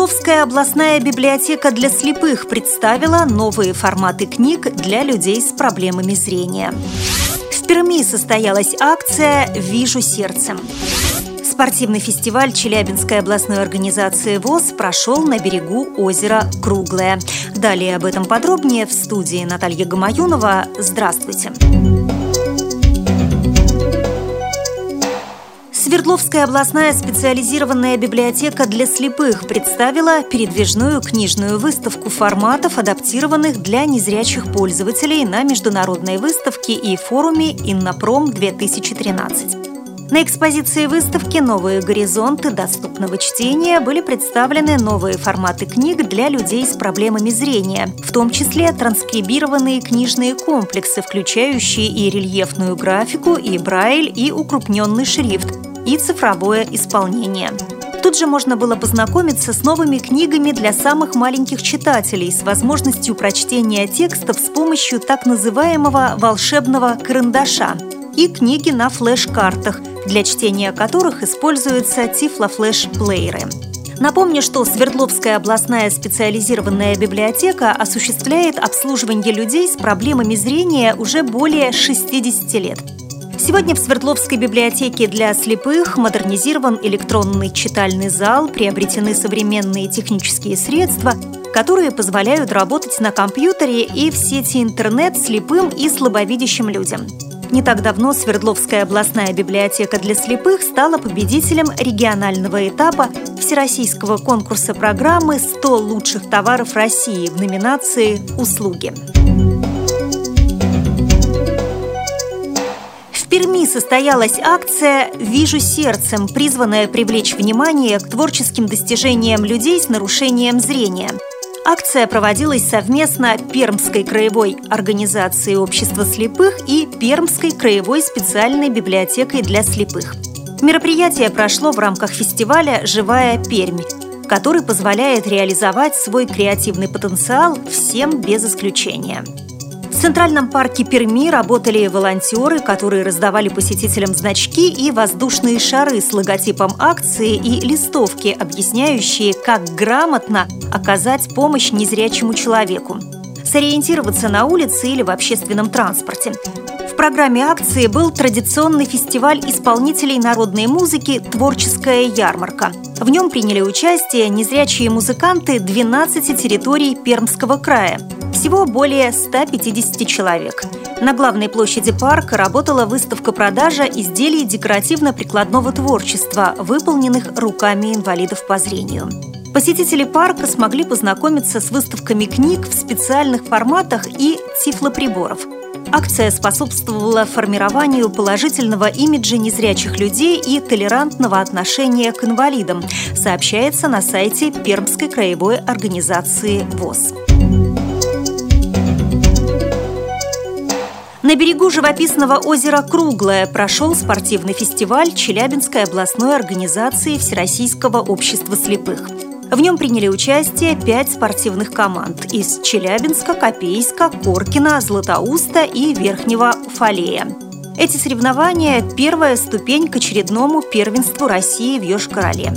Свердловская областная библиотека для слепых представила новые форматы книг для людей с проблемами зрения. В Перми состоялась акция «Вижу сердцем». Спортивный фестиваль Челябинской областной организации ВОЗ прошел на берегу озера Круглое. Далее об этом подробнее в студии Наталья Гамаюнова. Здравствуйте. Здравствуйте. Свердловская областная специализированная библиотека для слепых представила передвижную книжную выставку форматов, адаптированных для незрячих пользователей на международной выставке и форуме «Иннопром-2013». На экспозиции выставки «Новые горизонты доступного чтения» были представлены новые форматы книг для людей с проблемами зрения, в том числе транскрибированные книжные комплексы, включающие и рельефную графику, и брайль, и укрупненный шрифт, и цифровое исполнение. Тут же можно было познакомиться с новыми книгами для самых маленьких читателей с возможностью прочтения текстов с помощью так называемого волшебного карандаша и книги на флеш-картах, для чтения которых используются тифлофлеш-плееры. Напомню, что Свердловская областная специализированная библиотека осуществляет обслуживание людей с проблемами зрения уже более 60 лет – Сегодня в Свердловской библиотеке для слепых модернизирован электронный читальный зал, приобретены современные технические средства, которые позволяют работать на компьютере и в сети интернет слепым и слабовидящим людям. Не так давно Свердловская областная библиотека для слепых стала победителем регионального этапа Всероссийского конкурса программы «100 лучших товаров России» в номинации «Услуги». Перми состоялась акция «Вижу сердцем», призванная привлечь внимание к творческим достижениям людей с нарушением зрения. Акция проводилась совместно Пермской краевой организацией общества слепых и Пермской краевой специальной библиотекой для слепых. Мероприятие прошло в рамках фестиваля «Живая Пермь», который позволяет реализовать свой креативный потенциал всем без исключения. В Центральном парке Перми работали волонтеры, которые раздавали посетителям значки и воздушные шары с логотипом акции и листовки, объясняющие, как грамотно оказать помощь незрячему человеку сориентироваться на улице или в общественном транспорте. Программе акции был традиционный фестиваль исполнителей народной музыки «Творческая ярмарка». В нем приняли участие незрячие музыканты 12 территорий Пермского края – всего более 150 человек. На главной площади парка работала выставка-продажа изделий декоративно-прикладного творчества, выполненных руками инвалидов по зрению. Посетители парка смогли познакомиться с выставками книг в специальных форматах и тифлоприборов. Акция способствовала формированию положительного имиджа незрячих людей и толерантного отношения к инвалидам, сообщается на сайте Пермской краевой организации ВОЗ. На берегу живописного озера Круглое прошел спортивный фестиваль Челябинской областной организации Всероссийского общества слепых. В нем приняли участие пять спортивных команд из Челябинска, Копейска, Коркина, Златоуста и Верхнего Уфалея. Эти соревнования – первая ступень к очередному первенству России в Йошкар-Оле.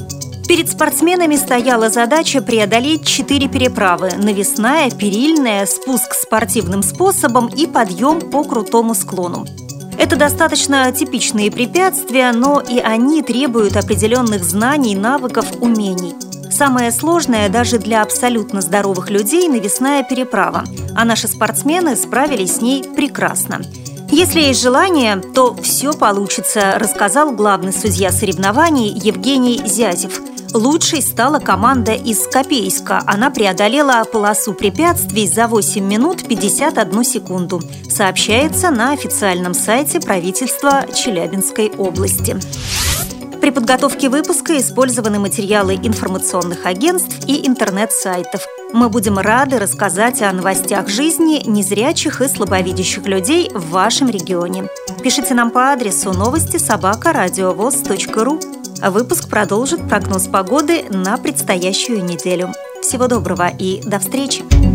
Перед спортсменами стояла задача преодолеть четыре переправы – навесная, перильная, спуск спортивным способом и подъем по крутому склону. Это достаточно типичные препятствия, но и они требуют определенных знаний, навыков, умений. Самое сложное даже для абсолютно здоровых людей – навесная переправа, а наши спортсмены справились с ней прекрасно. Если есть желание, то все получится, рассказал главный судья соревнований Евгений Зязев – Лучшей стала команда из Копейска. Она преодолела полосу препятствий за 8 минут 51 секунду. Сообщается на официальном сайте правительства Челябинской области. При подготовке выпуска использованы материалы информационных агентств и интернет-сайтов. Мы будем рады рассказать о новостях жизни незрячих и слабовидящих людей в вашем регионе. Пишите нам по адресу новости собака ру. Выпуск продолжит прогноз погоды на предстоящую неделю. Всего доброго и до встречи!